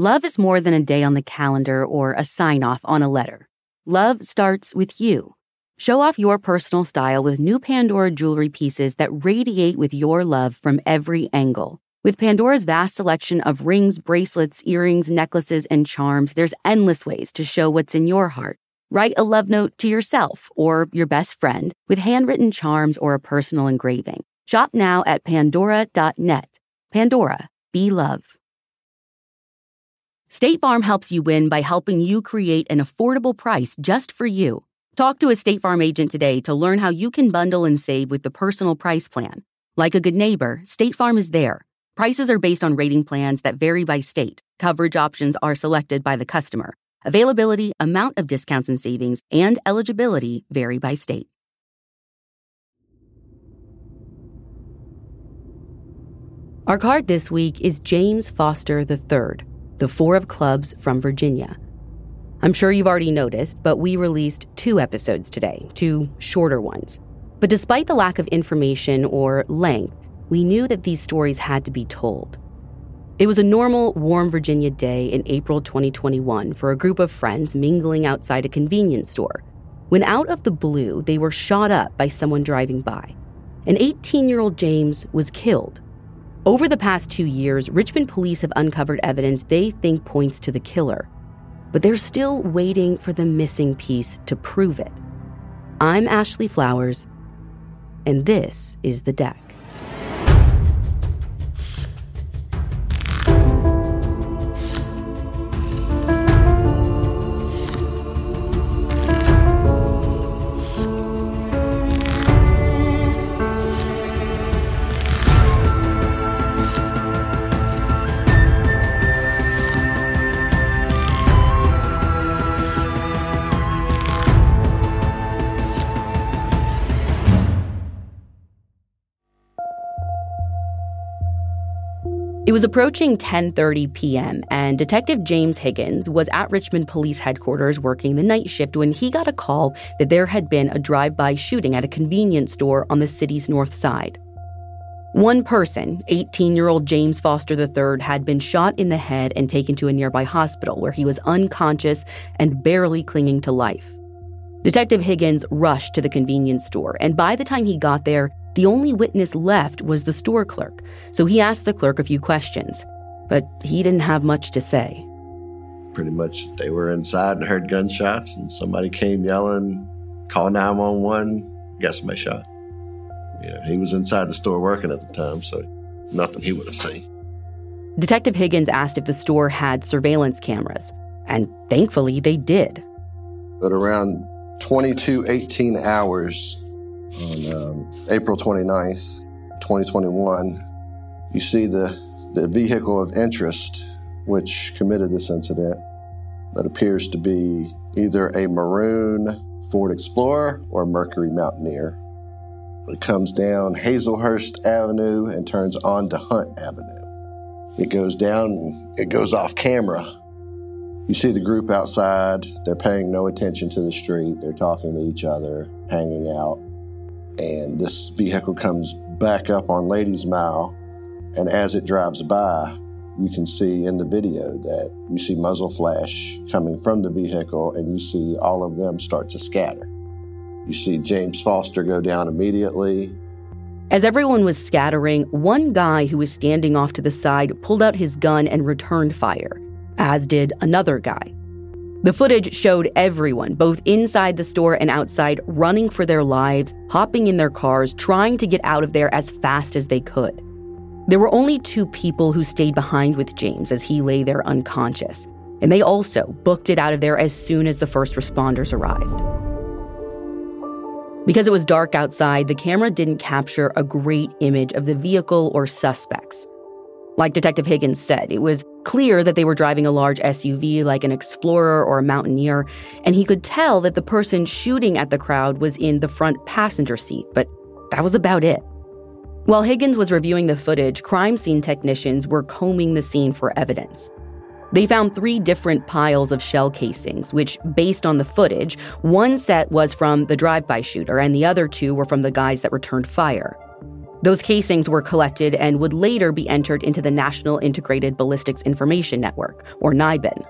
Love is more than a day on the calendar or a sign off on a letter. Love starts with you. Show off your personal style with new Pandora jewelry pieces that radiate with your love from every angle. With Pandora's vast selection of rings, bracelets, earrings, necklaces, and charms, there's endless ways to show what's in your heart. Write a love note to yourself or your best friend with handwritten charms or a personal engraving. Shop now at pandora.net. Pandora, be love. State Farm helps you win by helping you create an affordable price just for you. Talk to a State Farm agent today to learn how you can bundle and save with the personal price plan. Like a good neighbor, State Farm is there. Prices are based on rating plans that vary by state. Coverage options are selected by the customer. Availability, amount of discounts and savings, and eligibility vary by state. Our card this week is James Foster III the Four of Clubs from Virginia. I'm sure you've already noticed, but we released two episodes today, two shorter ones. But despite the lack of information or length, we knew that these stories had to be told. It was a normal, warm Virginia day in April 2021 for a group of friends mingling outside a convenience store when out of the blue they were shot up by someone driving by. An 18 year old James was killed over the past two years, Richmond police have uncovered evidence they think points to the killer, but they're still waiting for the missing piece to prove it. I'm Ashley Flowers, and this is The Deck. It was approaching 10:30 p.m. and Detective James Higgins was at Richmond Police Headquarters working the night shift when he got a call that there had been a drive-by shooting at a convenience store on the city's north side. One person, 18-year-old James Foster III, had been shot in the head and taken to a nearby hospital where he was unconscious and barely clinging to life. Detective Higgins rushed to the convenience store, and by the time he got there, the only witness left was the store clerk, so he asked the clerk a few questions, but he didn't have much to say. Pretty much, they were inside and heard gunshots, and somebody came yelling, call 911, got somebody shot. Yeah, he was inside the store working at the time, so nothing he would have seen. Detective Higgins asked if the store had surveillance cameras, and thankfully they did. But around 2218 hours on um, April 29th, 2021, you see the, the vehicle of interest which committed this incident that appears to be either a maroon Ford Explorer or Mercury Mountaineer. It comes down Hazelhurst Avenue and turns onto Hunt Avenue. It goes down, it goes off camera. You see the group outside, they're paying no attention to the street, they're talking to each other, hanging out and this vehicle comes back up on Ladies Mile. And as it drives by, you can see in the video that you see muzzle flash coming from the vehicle, and you see all of them start to scatter. You see James Foster go down immediately. As everyone was scattering, one guy who was standing off to the side pulled out his gun and returned fire, as did another guy. The footage showed everyone, both inside the store and outside, running for their lives, hopping in their cars, trying to get out of there as fast as they could. There were only two people who stayed behind with James as he lay there unconscious, and they also booked it out of there as soon as the first responders arrived. Because it was dark outside, the camera didn't capture a great image of the vehicle or suspects. Like Detective Higgins said, it was clear that they were driving a large SUV like an Explorer or a Mountaineer, and he could tell that the person shooting at the crowd was in the front passenger seat, but that was about it. While Higgins was reviewing the footage, crime scene technicians were combing the scene for evidence. They found three different piles of shell casings, which, based on the footage, one set was from the drive by shooter and the other two were from the guys that returned fire. Those casings were collected and would later be entered into the National Integrated Ballistics Information Network, or NIBIN.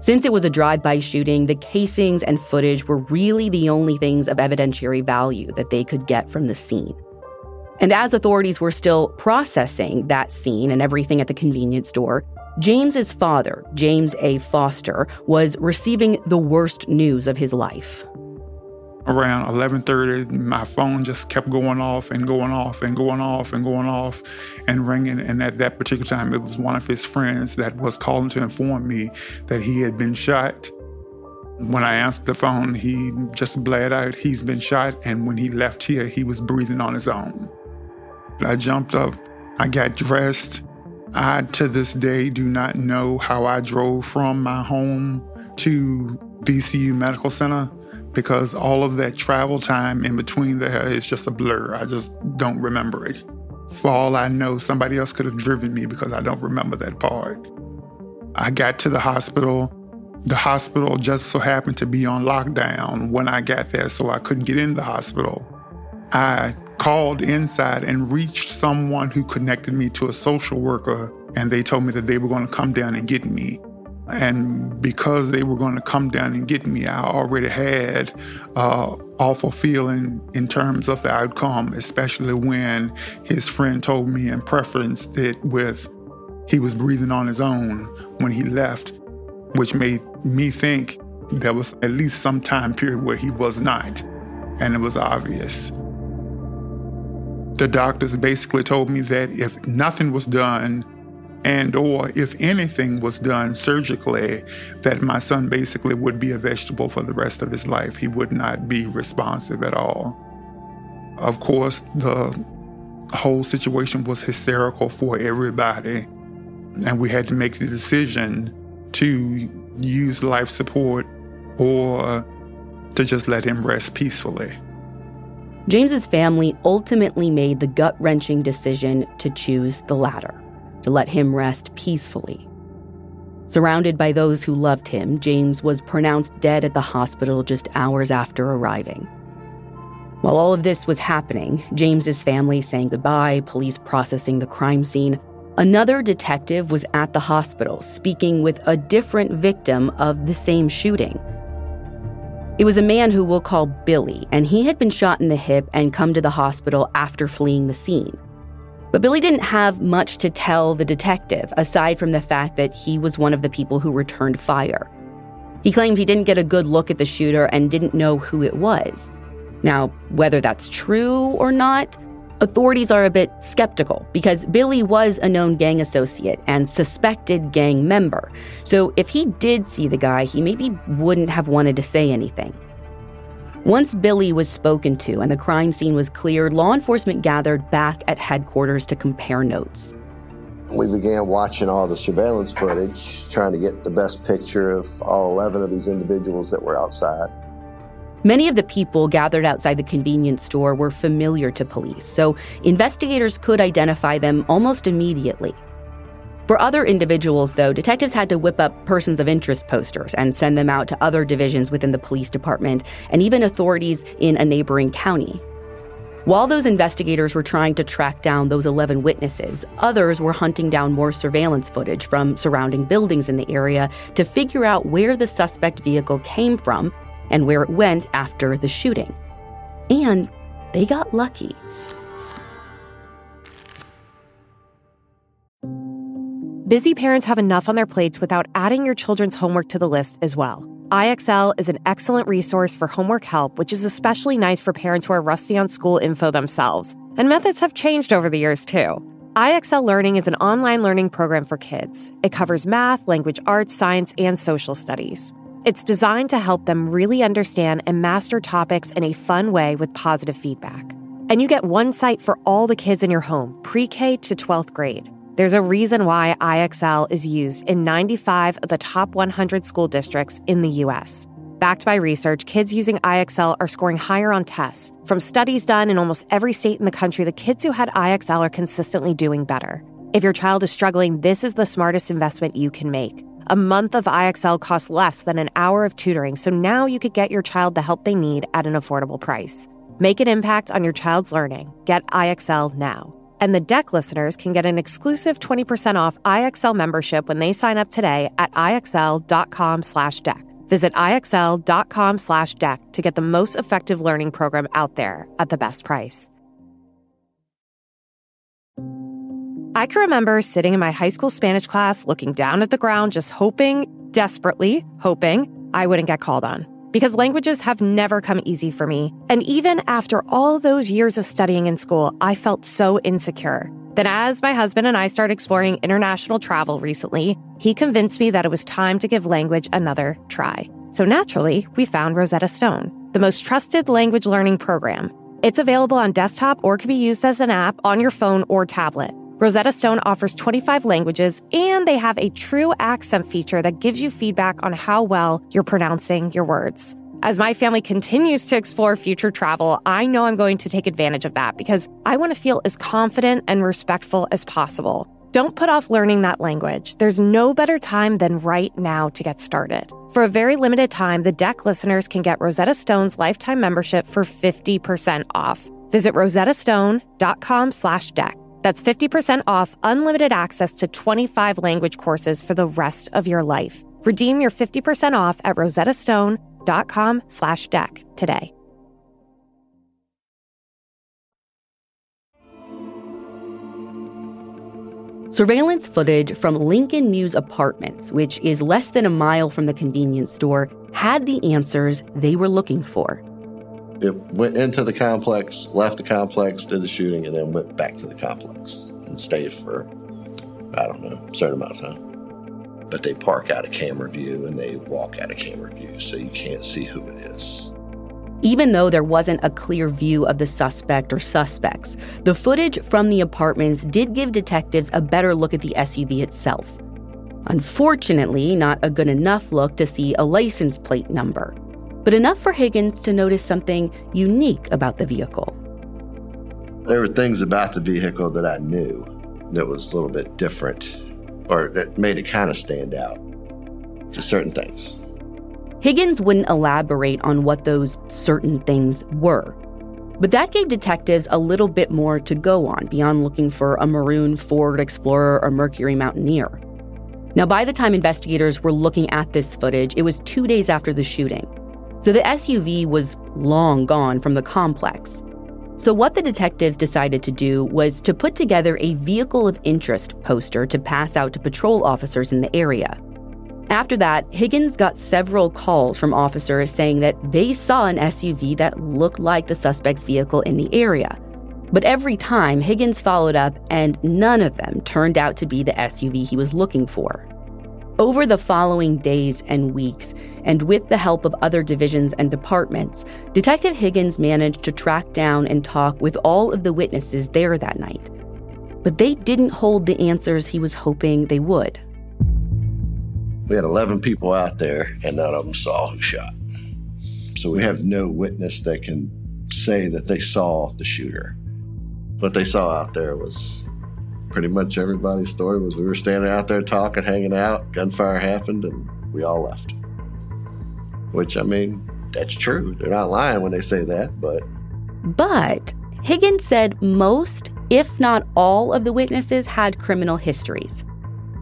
Since it was a drive by shooting, the casings and footage were really the only things of evidentiary value that they could get from the scene. And as authorities were still processing that scene and everything at the convenience store, James's father, James A. Foster, was receiving the worst news of his life around 11:30 my phone just kept going off and going off and going off and going off and ringing. And at that particular time it was one of his friends that was calling to inform me that he had been shot. When I answered the phone he just bled out he's been shot. And when he left here he was breathing on his own. I jumped up I got dressed. I to this day do not know how I drove from my home to VCU Medical Center because all of that travel time in between there is just a blur. I just don't remember it. For all I know, somebody else could have driven me because I don't remember that part. I got to the hospital. The hospital just so happened to be on lockdown when I got there, so I couldn't get in the hospital. I called inside and reached someone who connected me to a social worker, and they told me that they were going to come down and get me. And because they were going to come down and get me, I already had uh, awful feeling in terms of the outcome, especially when his friend told me and preferenced it with he was breathing on his own when he left, which made me think there was at least some time period where he was not, and it was obvious. The doctors basically told me that if nothing was done, and or if anything was done surgically that my son basically would be a vegetable for the rest of his life. He would not be responsive at all. Of course the whole situation was hysterical for everybody and we had to make the decision to use life support or to just let him rest peacefully. James's family ultimately made the gut-wrenching decision to choose the latter to let him rest peacefully. Surrounded by those who loved him, James was pronounced dead at the hospital just hours after arriving. While all of this was happening, James's family saying goodbye, police processing the crime scene, another detective was at the hospital speaking with a different victim of the same shooting. It was a man who we'll call Billy, and he had been shot in the hip and come to the hospital after fleeing the scene. But Billy didn't have much to tell the detective, aside from the fact that he was one of the people who returned fire. He claimed he didn't get a good look at the shooter and didn't know who it was. Now, whether that's true or not, authorities are a bit skeptical because Billy was a known gang associate and suspected gang member. So if he did see the guy, he maybe wouldn't have wanted to say anything. Once Billy was spoken to and the crime scene was cleared, law enforcement gathered back at headquarters to compare notes. We began watching all the surveillance footage, trying to get the best picture of all 11 of these individuals that were outside. Many of the people gathered outside the convenience store were familiar to police, so investigators could identify them almost immediately. For other individuals, though, detectives had to whip up persons of interest posters and send them out to other divisions within the police department and even authorities in a neighboring county. While those investigators were trying to track down those 11 witnesses, others were hunting down more surveillance footage from surrounding buildings in the area to figure out where the suspect vehicle came from and where it went after the shooting. And they got lucky. Busy parents have enough on their plates without adding your children's homework to the list as well. IXL is an excellent resource for homework help, which is especially nice for parents who are rusty on school info themselves. And methods have changed over the years, too. IXL Learning is an online learning program for kids. It covers math, language arts, science, and social studies. It's designed to help them really understand and master topics in a fun way with positive feedback. And you get one site for all the kids in your home, pre K to 12th grade. There's a reason why IXL is used in 95 of the top 100 school districts in the US. Backed by research, kids using IXL are scoring higher on tests. From studies done in almost every state in the country, the kids who had IXL are consistently doing better. If your child is struggling, this is the smartest investment you can make. A month of IXL costs less than an hour of tutoring, so now you could get your child the help they need at an affordable price. Make an impact on your child's learning. Get IXL now. And the deck listeners can get an exclusive 20% off IXL membership when they sign up today at IXL.com slash deck. Visit IXL.com slash deck to get the most effective learning program out there at the best price. I can remember sitting in my high school Spanish class looking down at the ground, just hoping, desperately hoping, I wouldn't get called on because languages have never come easy for me. And even after all those years of studying in school, I felt so insecure. Then, as my husband and I started exploring international travel recently, he convinced me that it was time to give language another try. So naturally, we found Rosetta Stone, the most trusted language learning program. It's available on desktop or can be used as an app on your phone or tablet. Rosetta Stone offers 25 languages, and they have a true accent feature that gives you feedback on how well you're pronouncing your words. As my family continues to explore future travel, I know I'm going to take advantage of that because I want to feel as confident and respectful as possible. Don't put off learning that language. There's no better time than right now to get started. For a very limited time, the deck listeners can get Rosetta Stone's lifetime membership for 50% off. Visit rosettastone.com slash deck. That's 50% off unlimited access to 25 language courses for the rest of your life. Redeem your 50% off at rosettastone.com slash deck today. Surveillance footage from Lincoln Mews Apartments, which is less than a mile from the convenience store, had the answers they were looking for it went into the complex, left the complex, did the shooting, and then went back to the complex and stayed for, I don't know, a certain amount of time. But they park out of camera view and they walk out of camera view, so you can't see who it is. Even though there wasn't a clear view of the suspect or suspects, the footage from the apartments did give detectives a better look at the SUV itself. Unfortunately, not a good enough look to see a license plate number but enough for Higgins to notice something unique about the vehicle. There were things about the vehicle that I knew that was a little bit different, or that made it kind of stand out to certain things. Higgins wouldn't elaborate on what those certain things were. But that gave detectives a little bit more to go on beyond looking for a maroon Ford Explorer or Mercury Mountaineer. Now, by the time investigators were looking at this footage, it was two days after the shooting. So the SUV was long gone from the complex. So, what the detectives decided to do was to put together a vehicle of interest poster to pass out to patrol officers in the area. After that, Higgins got several calls from officers saying that they saw an SUV that looked like the suspect's vehicle in the area. But every time, Higgins followed up, and none of them turned out to be the SUV he was looking for. Over the following days and weeks, and with the help of other divisions and departments, Detective Higgins managed to track down and talk with all of the witnesses there that night. But they didn't hold the answers he was hoping they would. We had 11 people out there, and none of them saw who shot. So we have no witness that can say that they saw the shooter. What they saw out there was pretty much everybody's story was we were standing out there talking, hanging out, gunfire happened, and we all left. Which, I mean, that's true. They're not lying when they say that, but. But Higgins said most, if not all, of the witnesses had criminal histories.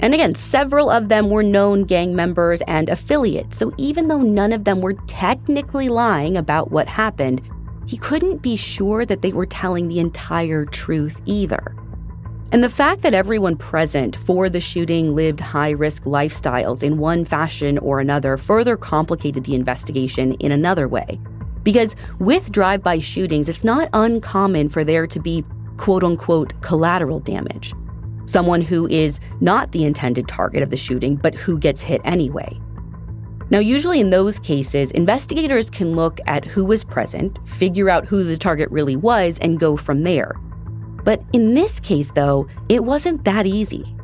And again, several of them were known gang members and affiliates, so even though none of them were technically lying about what happened, he couldn't be sure that they were telling the entire truth either. And the fact that everyone present for the shooting lived high risk lifestyles in one fashion or another further complicated the investigation in another way. Because with drive by shootings, it's not uncommon for there to be quote unquote collateral damage. Someone who is not the intended target of the shooting, but who gets hit anyway. Now, usually in those cases, investigators can look at who was present, figure out who the target really was, and go from there. But in this case, though, it wasn't that easy.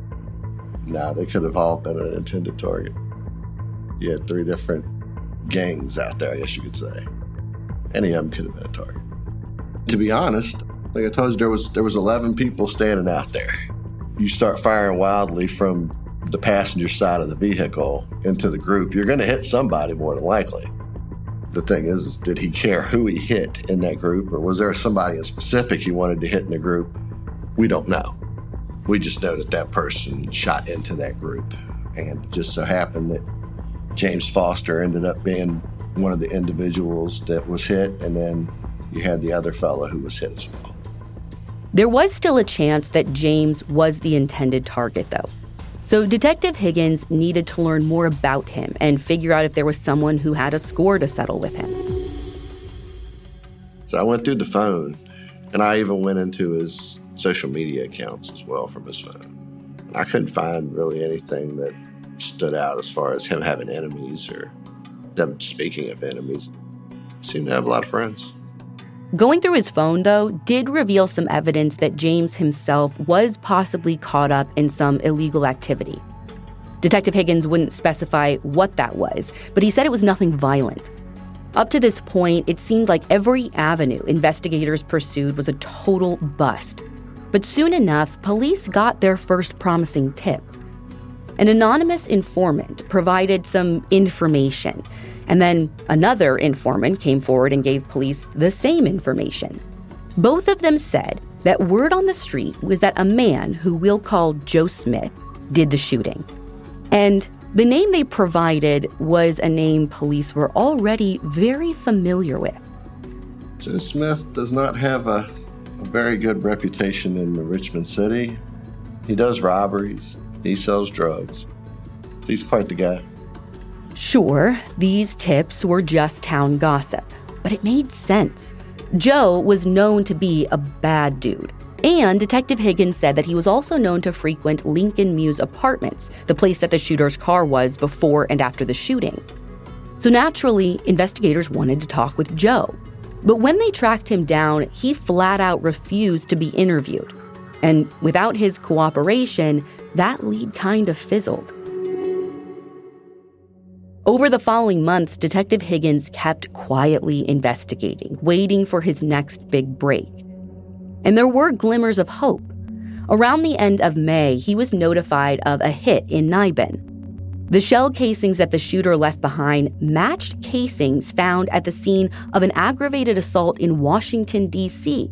Now, they could have all been an intended target. You had three different gangs out there, I guess you could say. Any of them could have been a target. To be honest, like I told you, there was there was 11 people standing out there. You start firing wildly from the passenger side of the vehicle into the group, you're going to hit somebody more than likely. The thing is, is, did he care who he hit in that group, or was there somebody in specific he wanted to hit in the group? We don't know. We just know that that person shot into that group, and just so happened that James Foster ended up being one of the individuals that was hit, and then you had the other fellow who was hit as well. There was still a chance that James was the intended target, though. So Detective Higgins needed to learn more about him and figure out if there was someone who had a score to settle with him. So I went through the phone, and I even went into his social media accounts as well from his phone. I couldn't find really anything that stood out as far as him having enemies or them speaking of enemies. He seemed to have a lot of friends. Going through his phone, though, did reveal some evidence that James himself was possibly caught up in some illegal activity. Detective Higgins wouldn't specify what that was, but he said it was nothing violent. Up to this point, it seemed like every avenue investigators pursued was a total bust. But soon enough, police got their first promising tip. An anonymous informant provided some information and then another informant came forward and gave police the same information. Both of them said that word on the street was that a man who we'll call Joe Smith did the shooting. And the name they provided was a name police were already very familiar with. Joe Smith does not have a, a very good reputation in the Richmond City. He does robberies, he sells drugs. He's quite the guy. Sure, these tips were just town gossip, but it made sense. Joe was known to be a bad dude. And Detective Higgins said that he was also known to frequent Lincoln Mews Apartments, the place that the shooter's car was before and after the shooting. So naturally, investigators wanted to talk with Joe. But when they tracked him down, he flat out refused to be interviewed. And without his cooperation, that lead kind of fizzled. Over the following months, Detective Higgins kept quietly investigating, waiting for his next big break. And there were glimmers of hope. Around the end of May, he was notified of a hit in Nibin. The shell casings that the shooter left behind matched casings found at the scene of an aggravated assault in Washington, D.C.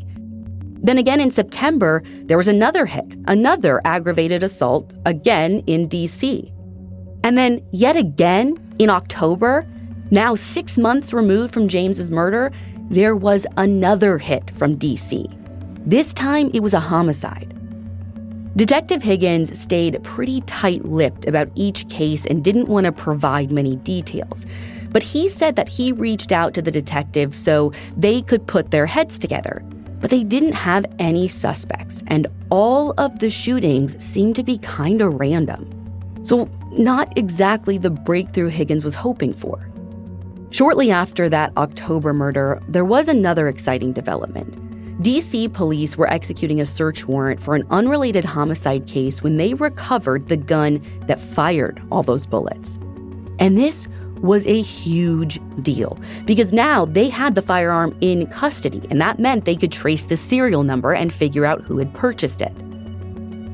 Then again in September, there was another hit, another aggravated assault, again in D.C. And then yet again in October, now six months removed from James's murder, there was another hit from DC. This time it was a homicide. Detective Higgins stayed pretty tight lipped about each case and didn't want to provide many details. But he said that he reached out to the detective so they could put their heads together. But they didn't have any suspects, and all of the shootings seemed to be kind of random. So, not exactly the breakthrough Higgins was hoping for. Shortly after that October murder, there was another exciting development. DC police were executing a search warrant for an unrelated homicide case when they recovered the gun that fired all those bullets. And this was a huge deal because now they had the firearm in custody, and that meant they could trace the serial number and figure out who had purchased it.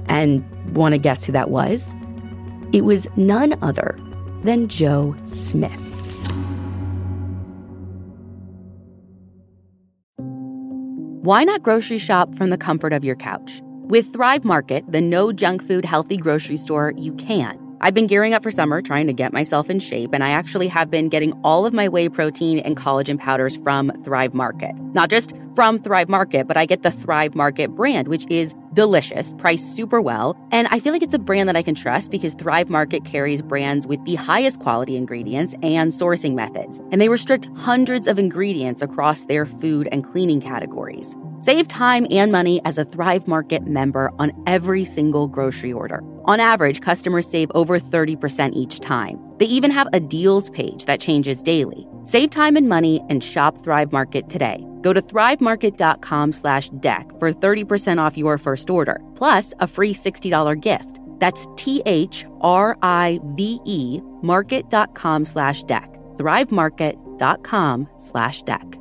And want to guess who that was? It was none other than Joe Smith. Why not grocery shop from the comfort of your couch? With Thrive Market, the no junk food healthy grocery store, you can. I've been gearing up for summer, trying to get myself in shape, and I actually have been getting all of my whey protein and collagen powders from Thrive Market. Not just from Thrive Market, but I get the Thrive Market brand, which is delicious, priced super well, and I feel like it's a brand that I can trust because Thrive Market carries brands with the highest quality ingredients and sourcing methods, and they restrict hundreds of ingredients across their food and cleaning categories. Save time and money as a Thrive Market member on every single grocery order. On average, customers save over 30% each time. They even have a deals page that changes daily. Save time and money and shop Thrive Market today. Go to thrivemarket.com slash deck for 30% off your first order, plus a free $60 gift. That's T-H-R-I-V-E market.com slash deck. thrivemarket.com slash deck.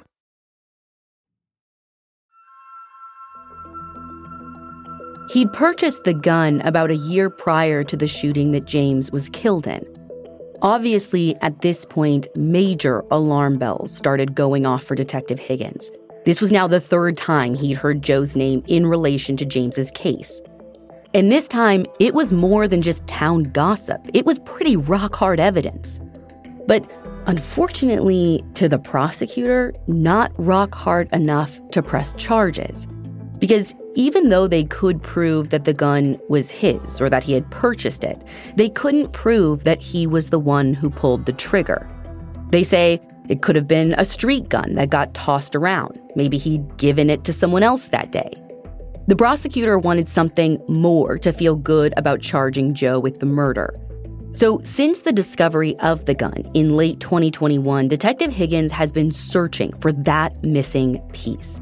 He'd purchased the gun about a year prior to the shooting that James was killed in. Obviously, at this point, major alarm bells started going off for Detective Higgins. This was now the third time he'd heard Joe's name in relation to James's case. And this time, it was more than just town gossip. It was pretty rock hard evidence. But unfortunately, to the prosecutor, not rock hard enough to press charges. Because even though they could prove that the gun was his or that he had purchased it, they couldn't prove that he was the one who pulled the trigger. They say it could have been a street gun that got tossed around. Maybe he'd given it to someone else that day. The prosecutor wanted something more to feel good about charging Joe with the murder. So, since the discovery of the gun in late 2021, Detective Higgins has been searching for that missing piece.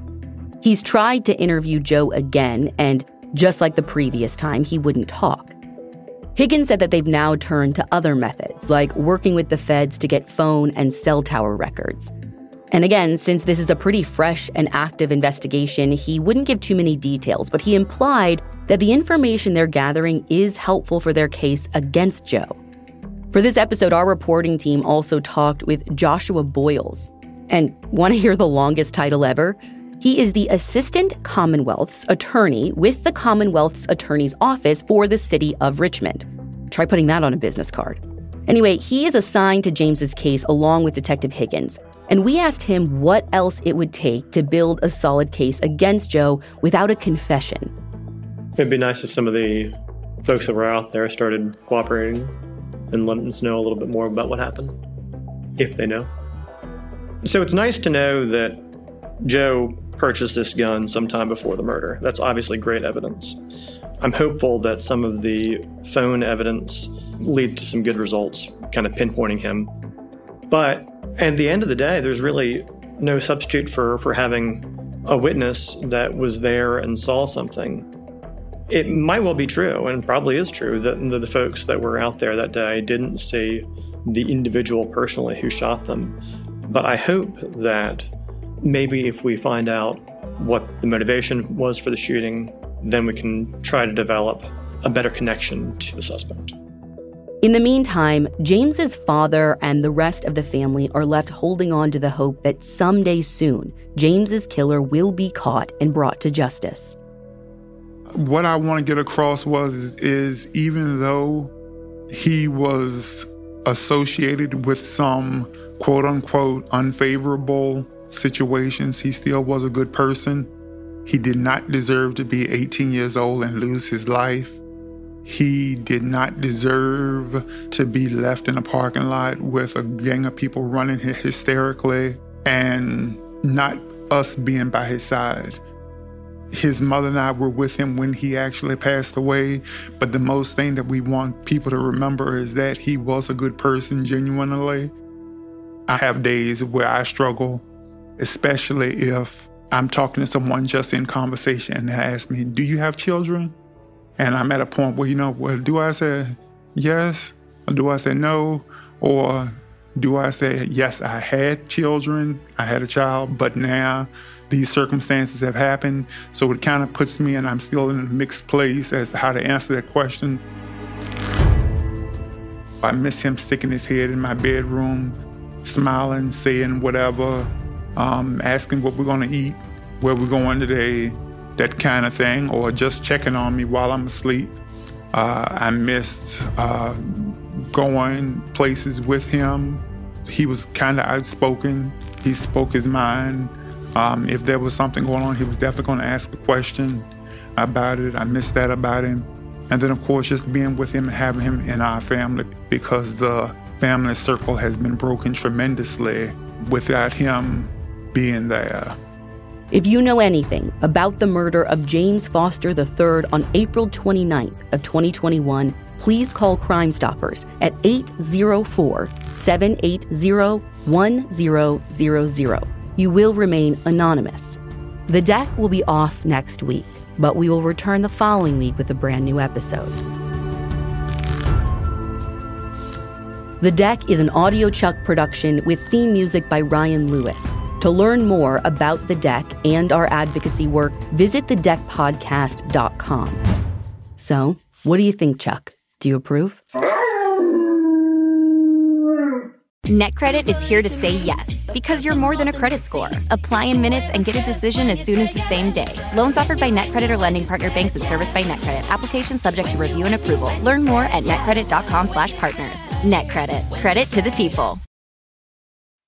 He's tried to interview Joe again, and just like the previous time, he wouldn't talk. Higgins said that they've now turned to other methods, like working with the feds to get phone and cell tower records. And again, since this is a pretty fresh and active investigation, he wouldn't give too many details, but he implied that the information they're gathering is helpful for their case against Joe. For this episode, our reporting team also talked with Joshua Boyles. And want to hear the longest title ever? He is the Assistant Commonwealth's Attorney with the Commonwealth's Attorney's Office for the City of Richmond. Try putting that on a business card. Anyway, he is assigned to James's case along with Detective Higgins, and we asked him what else it would take to build a solid case against Joe without a confession. It'd be nice if some of the folks that were out there started cooperating and letting us know a little bit more about what happened, if they know. So it's nice to know that Joe purchased this gun sometime before the murder. That's obviously great evidence. I'm hopeful that some of the phone evidence lead to some good results, kind of pinpointing him. But at the end of the day, there's really no substitute for, for having a witness that was there and saw something. It might well be true, and probably is true, that the, the folks that were out there that day didn't see the individual personally who shot them. But I hope that maybe if we find out what the motivation was for the shooting, then we can try to develop a better connection to the suspect. In the meantime, James's father and the rest of the family are left holding on to the hope that someday soon, James's killer will be caught and brought to justice. What I want to get across was is, is even though he was associated with some quote unquote unfavorable situations, he still was a good person. He did not deserve to be 18 years old and lose his life. He did not deserve to be left in a parking lot with a gang of people running hysterically and not us being by his side. His mother and I were with him when he actually passed away, but the most thing that we want people to remember is that he was a good person genuinely. I have days where I struggle especially if I'm talking to someone just in conversation and they ask me, Do you have children? And I'm at a point where, you know, well, do I say yes? Or do I say no? Or do I say, yes, I had children, I had a child, but now these circumstances have happened. So it kind of puts me, and I'm still in a mixed place as to how to answer that question. I miss him sticking his head in my bedroom, smiling, saying whatever, um, asking what we're going to eat, where we're going today, that kind of thing, or just checking on me while I'm asleep. Uh, I missed uh, going places with him, He was kind of outspoken. He spoke his mind. Um, if there was something going on, he was definitely going to ask a question about it. I missed that about him. And then, of course, just being with him and having him in our family because the family circle has been broken tremendously without him being there. If you know anything about the murder of James Foster III on April 29th of 2021, please call Crime Stoppers at 804-780-1000. You will remain anonymous. The deck will be off next week, but we will return the following week with a brand new episode. The Deck is an audio Chuck production with theme music by Ryan Lewis. To learn more about The Deck and our advocacy work, visit thedeckpodcast.com. So, what do you think, Chuck? Do you approve? NetCredit is here to say yes because you're more than a credit score. Apply in minutes and get a decision as soon as the same day. Loans offered by NetCredit or lending partner banks and serviced by NetCredit. Application subject to review and approval. Learn more at netcredit.com/partners. NetCredit. Credit to the people.